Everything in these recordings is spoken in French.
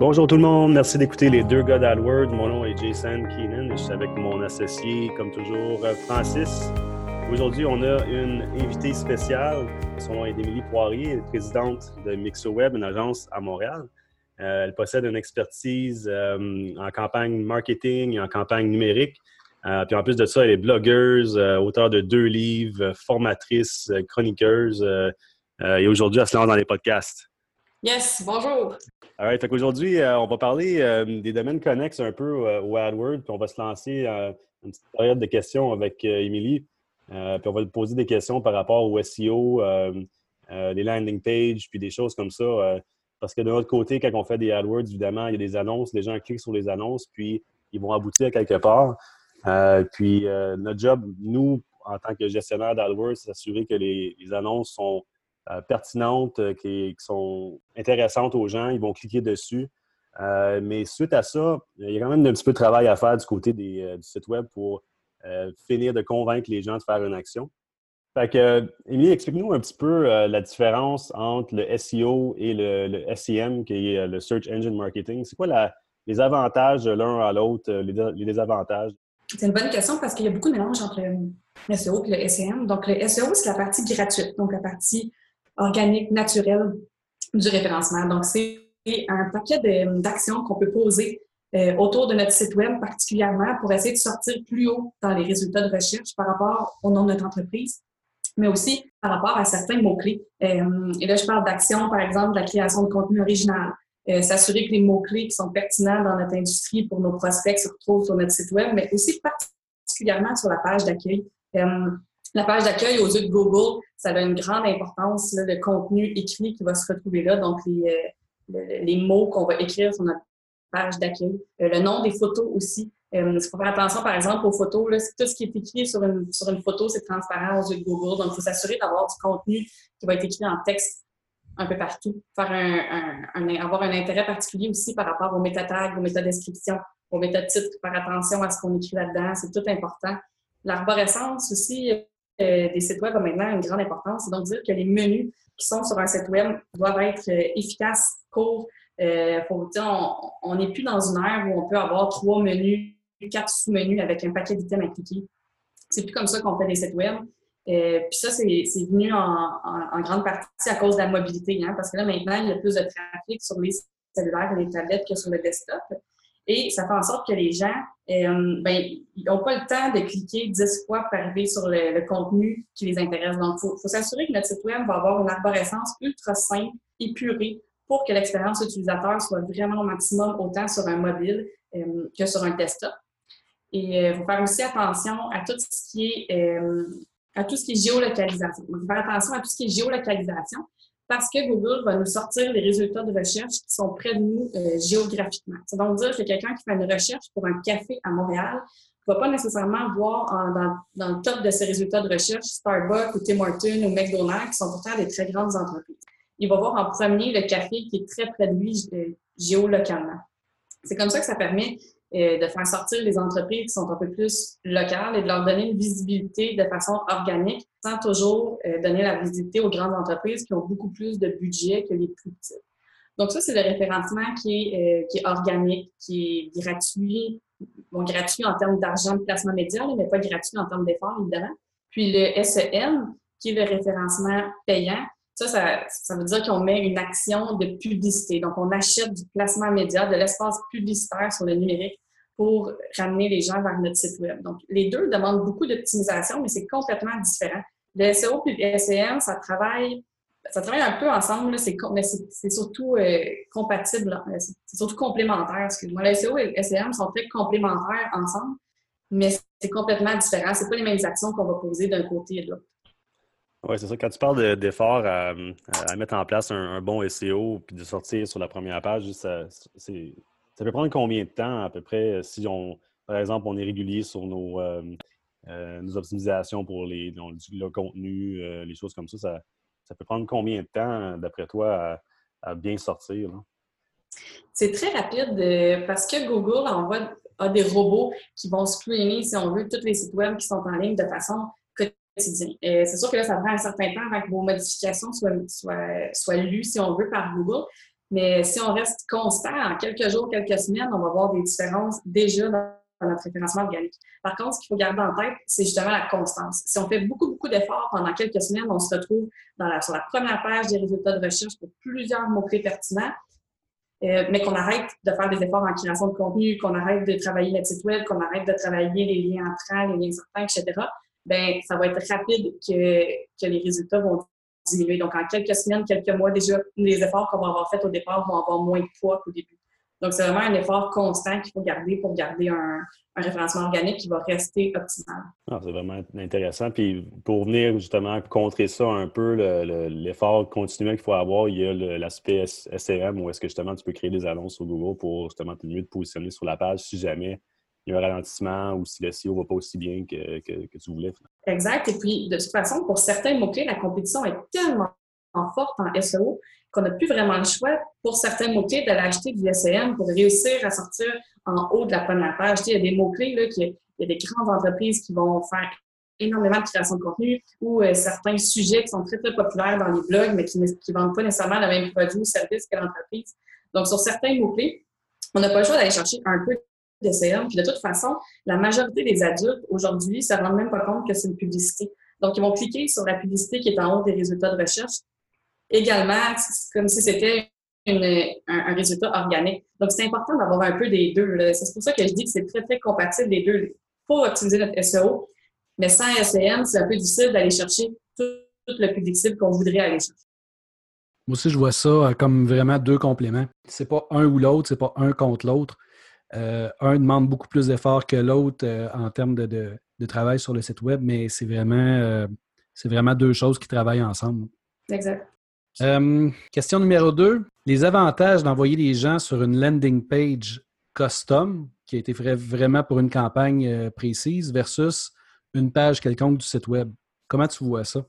Bonjour tout le monde, merci d'écouter les deux gars d'AdWords. Mon nom est Jason Keenan et je suis avec mon associé, comme toujours, Francis. Aujourd'hui, on a une invitée spéciale. Son nom est Émilie Poirier, présidente de MixoWeb, une agence à Montréal. Euh, elle possède une expertise euh, en campagne marketing et en campagne numérique. Euh, puis en plus de ça, elle est blogueuse, auteure de deux livres, formatrice, chroniqueuse. et aujourd'hui, elle se lance dans les podcasts. Yes, bonjour. All right, aujourd'hui, on va parler des domaines connexes un peu au AdWords, puis on va se lancer une petite période de questions avec Émilie. puis on va poser des questions par rapport au SEO, les landing pages, puis des choses comme ça. Parce que de l'autre côté, quand on fait des AdWords, évidemment, il y a des annonces, les gens cliquent sur les annonces, puis ils vont aboutir quelque part. Euh, puis euh, notre job, nous, en tant que gestionnaire d'AdWords, c'est d'assurer que les, annonces sont euh, pertinentes, qui, sont intéressantes aux gens, ils vont cliquer dessus. mais suite à ça, il y a quand même un petit peu de travail à faire du côté du site web pour finir de convaincre les gens de faire une action. Fait que, Émilie, explique-nous un petit peu euh, la différence entre le SEO et le, SEM, qui est euh, le Search Engine Marketing. C'est quoi les avantages de l'un à l'autre, euh, les, désavantages? C'est une bonne question parce qu'il y a beaucoup de mélange entre le SEO et le SEM. Donc, le SEO, c'est la partie gratuite, donc la partie organique, naturelle du référencement. Donc, c'est un paquet d'actions qu'on peut poser autour de notre site Web, particulièrement pour essayer de sortir plus haut dans les résultats de recherche par rapport au nom de notre entreprise mais aussi par rapport à certains mots-clés. Euh, et là, je parle d'action, par exemple, de la création de contenu original. Euh, s'assurer que les mots-clés qui sont pertinents dans notre industrie pour nos prospects se retrouvent sur notre site Web, mais aussi particulièrement sur la page d'accueil. Euh, la page d'accueil aux yeux de Google, ça a une grande importance, le contenu écrit qui va se retrouver là, donc les, les mots qu'on va écrire sur notre page d'accueil. le nom des photos aussi. Euh, il faut faire attention, par exemple, aux photos. Là, tout ce qui est écrit sur une, sur une photo, c'est transparent aux yeux de Google. Donc, il faut s'assurer d'avoir du contenu qui va être écrit en texte un peu partout. Faire un, avoir un intérêt particulier aussi par rapport aux métatags, aux métadescriptions, aux métatitres. Faire attention à ce qu'on écrit là-dedans. C'est tout important. L'arborescence aussi euh, des sites web a maintenant une grande importance. C'est donc dire que les menus qui sont sur un site web doivent être euh, efficaces, courts. faut, on n'est plus dans une ère où on peut avoir trois menus quatre sous-menus avec un paquet d'items à cliquer. C'est plus comme ça qu'on fait des sites web. Euh, puis ça, c'est venu en, grande partie à cause de la mobilité, hein, parce que là, maintenant, il y a plus de trafic sur les cellulaires et les tablettes que sur le desktop. Et ça fait en sorte que les gens, euh, ben, ils n'ont pas le temps de cliquer dix fois pour arriver sur le, contenu qui les intéresse. Donc, il faut, s'assurer que notre site web va avoir une arborescence ultra simple, épurée, pour que l'expérience utilisateur soit vraiment au maximum, autant sur un mobile euh, que sur un desktop. Et il euh, faut faire aussi attention à tout ce qui est, à tout ce qui est géolocalisation. Il faut faire attention à tout ce qui est géolocalisation parce que Google va nous sortir les résultats de recherche qui sont près de nous euh, géographiquement. C'est donc dire que quelqu'un qui fait une recherche pour un café à Montréal ne va pas nécessairement voir dans, le top de ses résultats de recherche Starbucks ou Tim Hortons ou McDonald's, qui sont pourtant des très grandes entreprises. Il va voir en premier le café qui est très près de lui géolocalement. C'est comme ça que ça permet de faire sortir les entreprises qui sont un peu plus locales et de leur donner une visibilité de façon organique sans toujours euh, donner la visibilité aux grandes entreprises qui ont beaucoup plus de budget que les plus petites. Donc ça, c'est le référencement qui est, euh, qui est organique, qui est gratuit, bon, gratuit en termes d'argent de placement média, mais pas gratuit en termes d'efforts, évidemment. Puis le SEM, qui est le référencement payant, ça, ça, ça veut dire qu'on met une action de publicité. Donc, on achète du placement média, de l'espace publicitaire sur le numérique pour ramener les gens vers notre site web. Donc, les deux demandent beaucoup d'optimisation, mais c'est complètement différent. Le SEO et le SEM, ça travaille, ça travaille un peu ensemble, mais c'est surtout euh, compatible, c'est surtout complémentaire. Excuse-moi. Le SEO et le SEM sont très complémentaires ensemble, mais c'est complètement différent. C'est pas les mêmes actions qu'on va poser d'un côté et de l'autre. Oui, c'est ça. Quand tu parles d'efforts à, mettre en place un, bon SEO puis de sortir sur la première page, c'est ça peut prendre combien de temps à peu près euh, si on, par exemple, on est régulier sur nos, euh, euh, nos optimisations pour les, le contenu, les choses comme ça, ça, peut prendre combien de temps, d'après toi, à, bien sortir? C'est très rapide parce que Google envoie a des robots qui vont screener, si on veut, tous les sites web qui sont en ligne de façon quotidienne. C'est sûr que là, ça prend un certain temps avant que vos modifications soient, soient, soient lues, si on veut, par Google. Mais si on reste constant, en quelques jours, quelques semaines, on va voir des différences déjà dans notre référencement organique. Par contre, ce qu'il faut garder en tête, c'est justement la constance. Si on fait beaucoup, beaucoup d'efforts pendant quelques semaines, on se retrouve sur la première page des résultats de recherche pour plusieurs mots-clés pertinents, euh, mais qu'on arrête de faire des efforts en création de contenu, qu'on arrête de travailler notre site web, qu'on arrête de travailler les liens entrants, les liens sortants, etc., ben ça va être rapide que, que les résultats vont diminuer. Donc, en quelques semaines, quelques mois, déjà, les efforts qu'on va avoir faits au départ vont avoir moins de poids qu'au début. Donc, c'est vraiment un effort constant qu'il faut garder pour garder un, référencement organique qui va rester optimal. Ah, c'est vraiment intéressant. Puis pour venir justement contrer ça un peu, l'effort continuel qu'il faut avoir, il y a l'aspect SRM où est-ce que justement tu peux créer des annonces sur Google pour justement mieux te positionner sur la page si jamais il y a un ralentissement ou si le SEO ne va pas aussi bien que, que tu voulais. Exact. Et puis, de toute façon, pour certains mots-clés, la compétition est tellement forte en SEO qu'on n'a plus vraiment le choix pour certains mots-clés d'aller acheter du SEM pour réussir à sortir en haut de la première page. Il y a des mots-clés, là, il y a des grandes entreprises qui vont faire énormément de création de contenu ou euh, certains sujets qui sont très, très populaires dans les blogs, mais qui ne vendent pas nécessairement le même produit ou service que l'entreprise. Donc, sur certains mots-clés, on n'a pas le choix d'aller chercher un peu de SEM. Puis de toute façon, la majorité des adultes aujourd'hui ne se rendent même pas compte que c'est une publicité. Donc, ils vont cliquer sur la publicité qui est en haut des résultats de recherche également comme si c'était un, résultat organique. Donc, c'est important d'avoir un peu des deux. C'est pour ça que je dis que c'est très, très compatible les deux pour optimiser notre SEO. Mais sans SEM, c'est un peu difficile d'aller chercher tout, le public cible qu'on voudrait aller chercher. Moi aussi, je vois ça euh, comme vraiment deux compléments. C'est pas un ou l'autre, c'est pas un contre l'autre. Euh, un demande beaucoup plus d'efforts que l'autre euh, en termes de, travail sur le site web, mais c'est vraiment, c'est vraiment deux choses qui travaillent ensemble. Exact. Euh, question numéro 2. Les avantages d'envoyer les gens sur une landing page custom, qui a été fait vraiment pour une campagne euh, précise, versus une page quelconque du site web. Comment tu vois ça?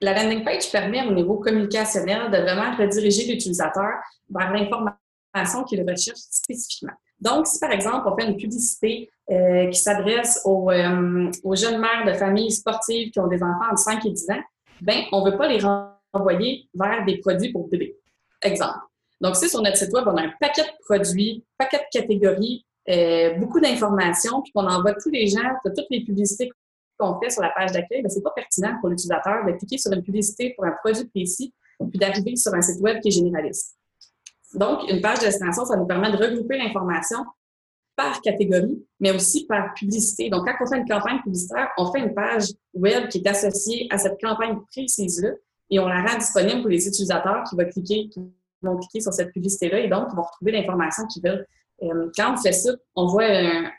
La landing page permet au niveau communicationnel de vraiment rediriger l'utilisateur vers l'information qu'il recherche spécifiquement. Donc, si par exemple, on fait une publicité euh, qui s'adresse aux, aux, jeunes mères de familles sportives qui ont des enfants entre 5 et 10 ans, ben, on ne veut pas les rendre envoyer vers des produits pour bébés. Exemple. Donc, si sur notre site web, on a un paquet de produits, paquet de catégories, euh, beaucoup d'informations, puis qu'on envoie tous les gens, de toutes les publicités qu'on fait sur la page d'accueil, ben, ce n'est pas pertinent pour l'utilisateur de cliquer sur une publicité pour un produit précis, puis d'arriver sur un site web qui est généraliste. Donc, une page de destination, ça nous permet de regrouper l'information par catégorie, mais aussi par publicité. Donc, quand on fait une campagne publicitaire, on fait une page web qui est associée à cette campagne précise-là, et on la rend disponible pour les utilisateurs qui vont cliquer, qui vont cliquer sur cette publicité-là et donc ils vont retrouver l'information qu'ils veulent. Euh, quand on fait ça, on voit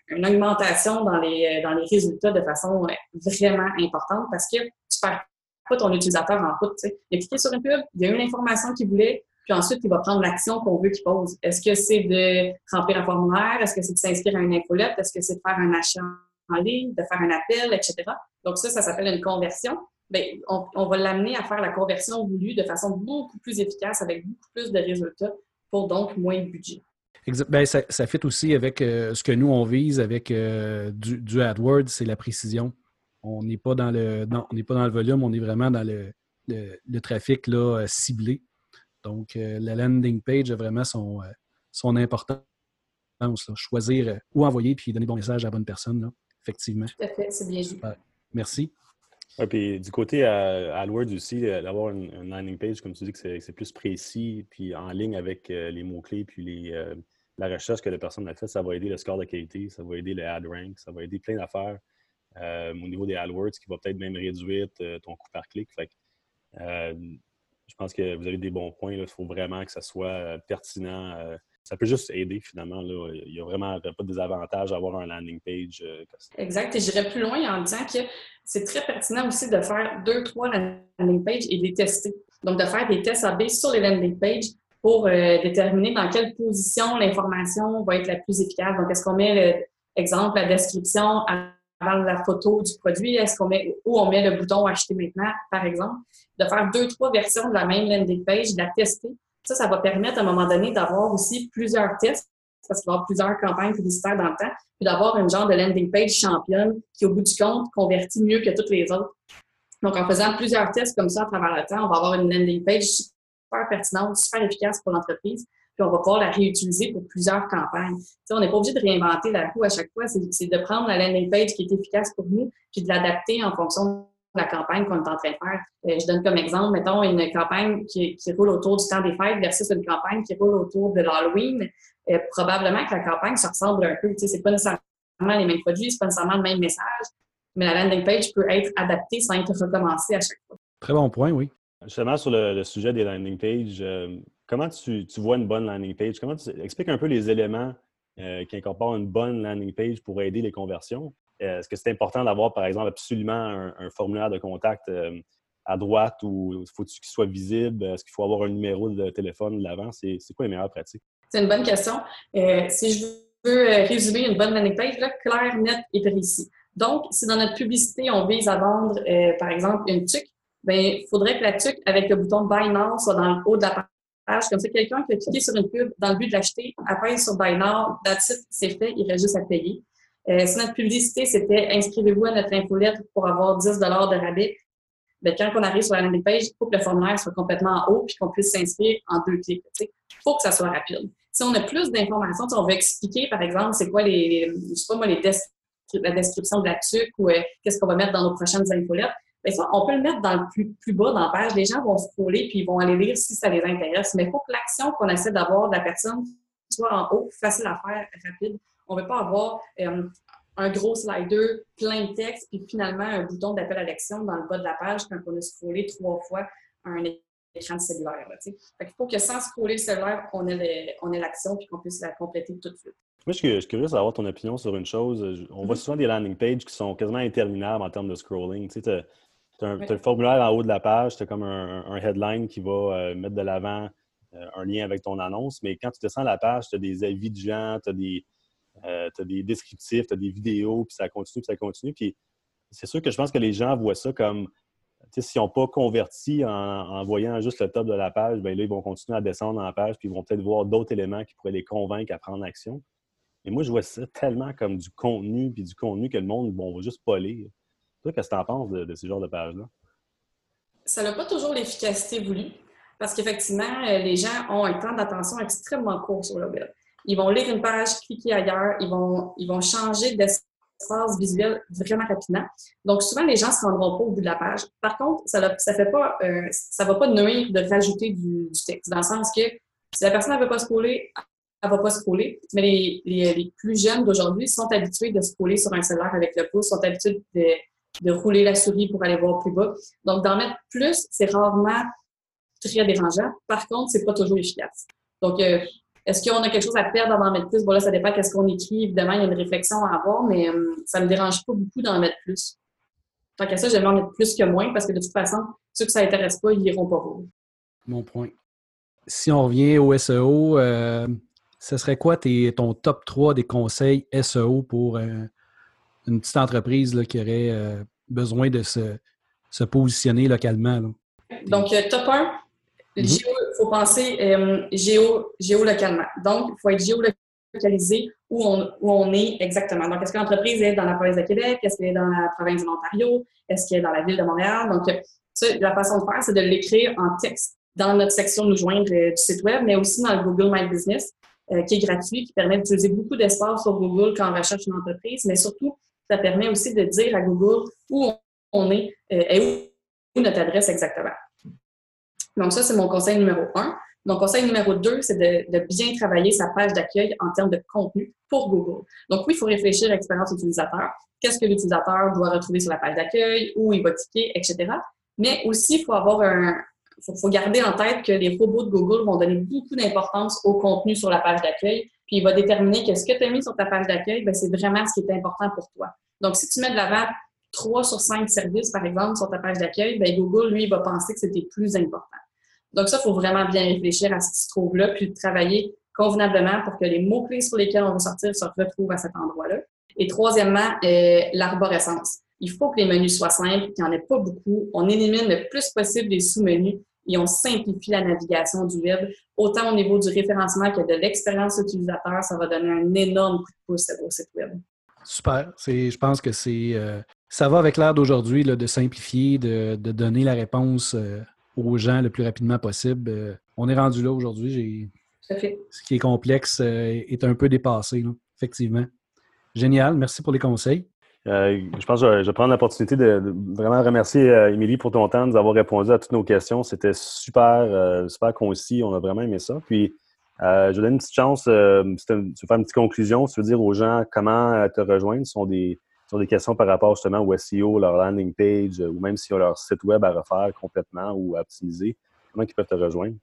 une augmentation dans les, dans les résultats de façon vraiment importante parce que tu perds pas ton utilisateur en route. Il a cliqué sur une pub, il y a eu l'information qu'il voulait, puis ensuite, il va prendre l'action qu'on veut qu'il pose. Est-ce que c'est de remplir un formulaire? Est-ce que c'est de s'inscrire à une infolette? Est-ce que c'est de faire un achat en ligne, de faire un appel, etc.? Donc ça, ça s'appelle une conversion. Bien, on, va l'amener à faire la conversion voulue de façon beaucoup plus efficace avec beaucoup plus de résultats pour donc moins de budget. Bien, ça, ça fit aussi avec euh, ce que nous, on vise avec euh, du, AdWords, c'est la précision. On n'est pas, dans le, pas dans le volume, on est vraiment dans le, le, trafic là, euh, ciblé. Donc, la landing page a vraiment son, son importance. Choisir où envoyer puis donner bon message à la bonne personne. Là. Effectivement. Tout à fait, c'est bien dit. Merci. Oui, puis du côté AdWords aussi, euh, d'avoir une, landing page, comme tu dis, que c'est plus précis, puis en ligne avec euh, les mots-clés, puis les, euh, la recherche que la personne a faite, ça va aider le score de qualité, ça va aider le ad rank, ça va aider plein d'affaires au niveau des AdWords, qui va peut-être même réduire ton coût par clic. Fait je pense que vous avez des bons points. Il faut vraiment que ça soit pertinent ça peut juste aider finalement. Il n'y a vraiment pas de désavantage d'avoir un landing page. Euh, exact. Et j'irais plus loin en disant que c'est très pertinent aussi de faire deux, trois landing pages et les tester. Donc, de faire des tests AB sur les landing pages pour euh, déterminer dans quelle position l'information va être la plus efficace. Donc, est-ce qu'on met, l'exemple, la description avant la photo du produit? Est-ce qu'on met, où on met le bouton acheter maintenant, par exemple? De faire deux, trois versions de la même landing page, de la tester ça, ça va permettre à un moment donné d'avoir aussi plusieurs tests, parce qu'il va y avoir plusieurs campagnes publicitaires dans le temps, puis d'avoir une genre de landing page championne qui, au bout du compte, convertit mieux que toutes les autres. Donc, en faisant plusieurs tests comme ça à travers le temps, on va avoir une landing page super pertinente, super efficace pour l'entreprise, puis on va pouvoir la réutiliser pour plusieurs campagnes. on n'est pas obligé de réinventer la roue à chaque fois, c'est de prendre la landing page qui est efficace pour nous, puis de l'adapter en fonction la campagne qu'on est en train de faire. Euh, je donne comme exemple, mettons, une campagne qui, roule autour du temps des fêtes versus une campagne qui roule autour de l'Halloween. Euh, probablement que la campagne se ressemble un peu. Tu sais, c'est pas nécessairement les mêmes produits, c'est pas nécessairement le même message, mais la landing page peut être adaptée sans être recommencée à chaque fois. Très bon point, oui. Justement, sur le, sujet des landing pages, euh, comment tu, vois une bonne landing page? Comment tu expliques un peu les éléments qui incorporent une bonne landing page pour aider les conversions? Euh, est-ce que c'est important d'avoir, par exemple, absolument un, formulaire de contact euh, à droite ou faut-il qu'il soit visible? Est-ce qu'il faut avoir un numéro de téléphone de l'avant? C'est quoi les meilleures pratiques? C'est une bonne question. Euh, si je veux résumer une bonne landing page, là, clair, net et précis. Donc, si dans notre publicité, on vise à vendre, par exemple, une tuque, ben, il faudrait que la tuque, avec le bouton Buy Now, soit dans le haut de la. Comme ça, quelqu'un qui a cliqué sur une pub dans le but de l'acheter, après sur Buy Now, that's c'est fait, il reste juste à payer. Euh, si notre publicité, c'était inscrivez-vous à notre infolette pour avoir 10 de rabais, bien, quand on arrive sur la landing page, il faut que le formulaire soit complètement en haut puis qu'on puisse s'inscrire en deux clics. Il faut que ça soit rapide. Si on a plus d'informations, on veut expliquer, par exemple, c'est quoi les, je sais pas moi, les la description de la TUC ou euh, qu'est-ce qu'on va mettre dans nos prochaines infolettes, bien, ça, on peut le mettre dans le plus, plus bas dans la page. Les gens vont scroller puis ils vont aller lire si ça les intéresse. Mais il faut que l'action qu'on essaie d'avoir de la personne soit en haut, facile à faire, rapide. On ne veut pas avoir euh, un gros slider, plein de texte, puis finalement un bouton d'appel à l'action dans le bas de la page quand on a scrollé trois fois un écran de cellulaire. il faut que sans scroller le cellulaire, on ait l'action puis qu'on puisse la compléter tout de suite. Moi, je suis curieux d'avoir ton opinion sur une chose. On voit mm-hmm. souvent des landing pages qui sont quasiment interminables en termes de scrolling. Tu sais, as, le formulaire en haut de la page, tu as comme un, headline qui va euh, mettre de l'avant euh, un lien avec ton annonce, mais quand tu descends la page, tu as des avis de gens, tu as des, euh, tu as des descriptifs, tu as des vidéos, puis ça continue, puis ça continue. Puis c'est sûr que je pense que les gens voient ça comme, s'ils n'ont pas converti en, voyant juste le top de la page, bien là, ils vont continuer à descendre dans la page, puis ils vont peut-être voir d'autres éléments qui pourraient les convaincre à prendre action. Mais moi, je vois ça tellement comme du contenu, puis du contenu que le monde bon, va juste pas lire. Qu'est-ce que tu en penses de, ce genre de pages-là? Ça n'a pas toujours l'efficacité voulue, parce qu'effectivement, euh, les gens ont un temps d'attention extrêmement court sur le web. Ils vont lire une page, cliquer ailleurs, ils vont, ils vont changer d'espace visuel vraiment rapidement. Donc, souvent, les gens ne se rendront pas au bout de la page. Par contre, ça ne euh, ça va pas nuire de rajouter du, texte, dans le sens que si la personne ne veut pas scroller, elle ne va pas scroller. Mais les, les, plus jeunes d'aujourd'hui sont habitués de scroller sur un cellulaire avec le pouce, sont habitués de, de rouler la souris pour aller voir plus bas. Donc, d'en mettre plus, c'est rarement très dérangeant. Par contre, c'est pas toujours efficace. Donc, euh, est-ce qu'on a quelque chose à perdre d'en mettre plus? Bon, là, ça dépend qu'est-ce qu'on écrit. Évidemment, il y a une réflexion à avoir, mais euh, ça me dérange pas beaucoup d'en mettre plus. Tant qu'à ça, j'aime en mettre plus que moins parce que de toute façon, ceux que ça n'intéresse pas, ils n'iront pas voir. Mon point. Si on revient au SEO, euh, ce serait quoi tes, ton top 3 des conseils SEO pour euh, une petite entreprise qui aurait besoin de se, se positionner localement? Donc, top 1, il mhm. faut penser euh, géo, géolocalement. Donc, il faut être géolocalisé où on, où on est exactement. Donc, est-ce que l'entreprise est dans la province de Québec? Est-ce qu'elle est dans la province de l'Ontario? Est-ce qu'elle est dans la ville de Montréal? Donc, ça, la façon de faire, c'est de l'écrire en texte dans notre section Nous joindre euh, du site Web, mais aussi dans le Google My Business, euh, qui est gratuit, qui permet d'utiliser beaucoup d'espace sur Google quand on recherche une entreprise, mais surtout, ça permet aussi de dire à Google où on est et où notre adresse exactement. Donc, ça, c'est mon conseil numéro un. Mon conseil numéro deux, c'est de, bien travailler sa page d'accueil en termes de contenu pour Google. Donc, oui, il faut réfléchir à l'expérience utilisateur. Qu'est-ce que l'utilisateur doit retrouver sur la page d'accueil, où il va cliquer, etc. Mais aussi, il faut avoir un, faut, garder en tête que les robots de Google vont donner beaucoup d'importance au contenu sur la page d'accueil, puis il va déterminer que ce que tu as mis sur ta page d'accueil, ben, c'est vraiment ce qui est important pour toi. Donc, si tu mets de l'avant trois sur cinq services, par exemple, sur ta page d'accueil, ben, Google, lui, va penser que c'était plus important. Donc ça, il faut vraiment bien réfléchir à ce qui se trouve là, puis travailler convenablement pour que les mots-clés sur lesquels on va sortir se retrouvent à cet endroit-là. Et troisièmement, euh, l'arborescence. Il faut que les menus soient simples, qu'il n'y en ait pas beaucoup. On élimine le plus possible les sous-menus et on simplifie la navigation du web, autant au niveau du référencement que de l'expérience utilisateur. Ça va donner un énorme coup de pouce au site web. Super. Je pense que c'est euh, ça va avec l'ère d'aujourd'hui de simplifier, de, donner la réponse euh, aux gens le plus rapidement possible. on est rendu là aujourd'hui. Ce qui est complexe est un peu dépassé, effectivement. Génial. Merci pour les conseils. Euh, je pense que je, vais prendre l'opportunité de, vraiment remercier euh, Émilie pour ton temps, de nous avoir répondu à toutes nos questions. C'était super, euh, super concis. On a vraiment aimé ça. Puis, je vous donne une petite chance, tu veux faire une petite conclusion, si tu veux dire aux gens comment te rejoindre. Ce sont des, des questions par rapport justement au SEO, leur landing page, ou même s'ils ont leur site web à refaire complètement ou à optimiser. Comment ils peuvent te rejoindre?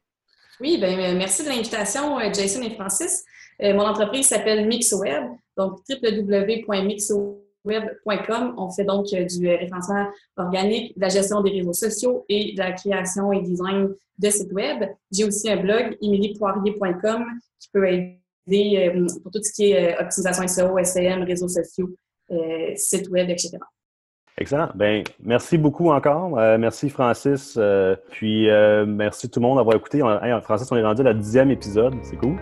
Oui, bien, merci de l'invitation, Jason et Francis. mon entreprise s'appelle MixWeb, donc www.mixoweb web.com. On fait donc euh, du référencement organique, de la gestion des réseaux sociaux et de la création et design de sites web. J'ai aussi un blog, emilypoirier.com, qui peut aider euh, pour tout ce qui est euh, optimisation SEO, SEM, réseaux sociaux, sites web, etc. Excellent. Ben, merci beaucoup encore. merci Francis. puis merci tout le monde d'avoir écouté. Francis, on est rendu à la dixième épisode. C'est cool.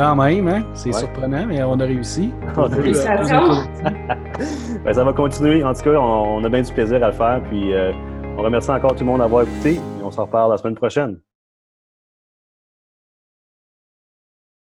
Quand même, hein? C'est surprenant, mais on a réussi. Ben, ça va continuer. En tout cas, on, a bien du plaisir à le faire. Puis euh, on remercie encore tout le monde d'avoir écouté. Et on s'en reparle la semaine prochaine.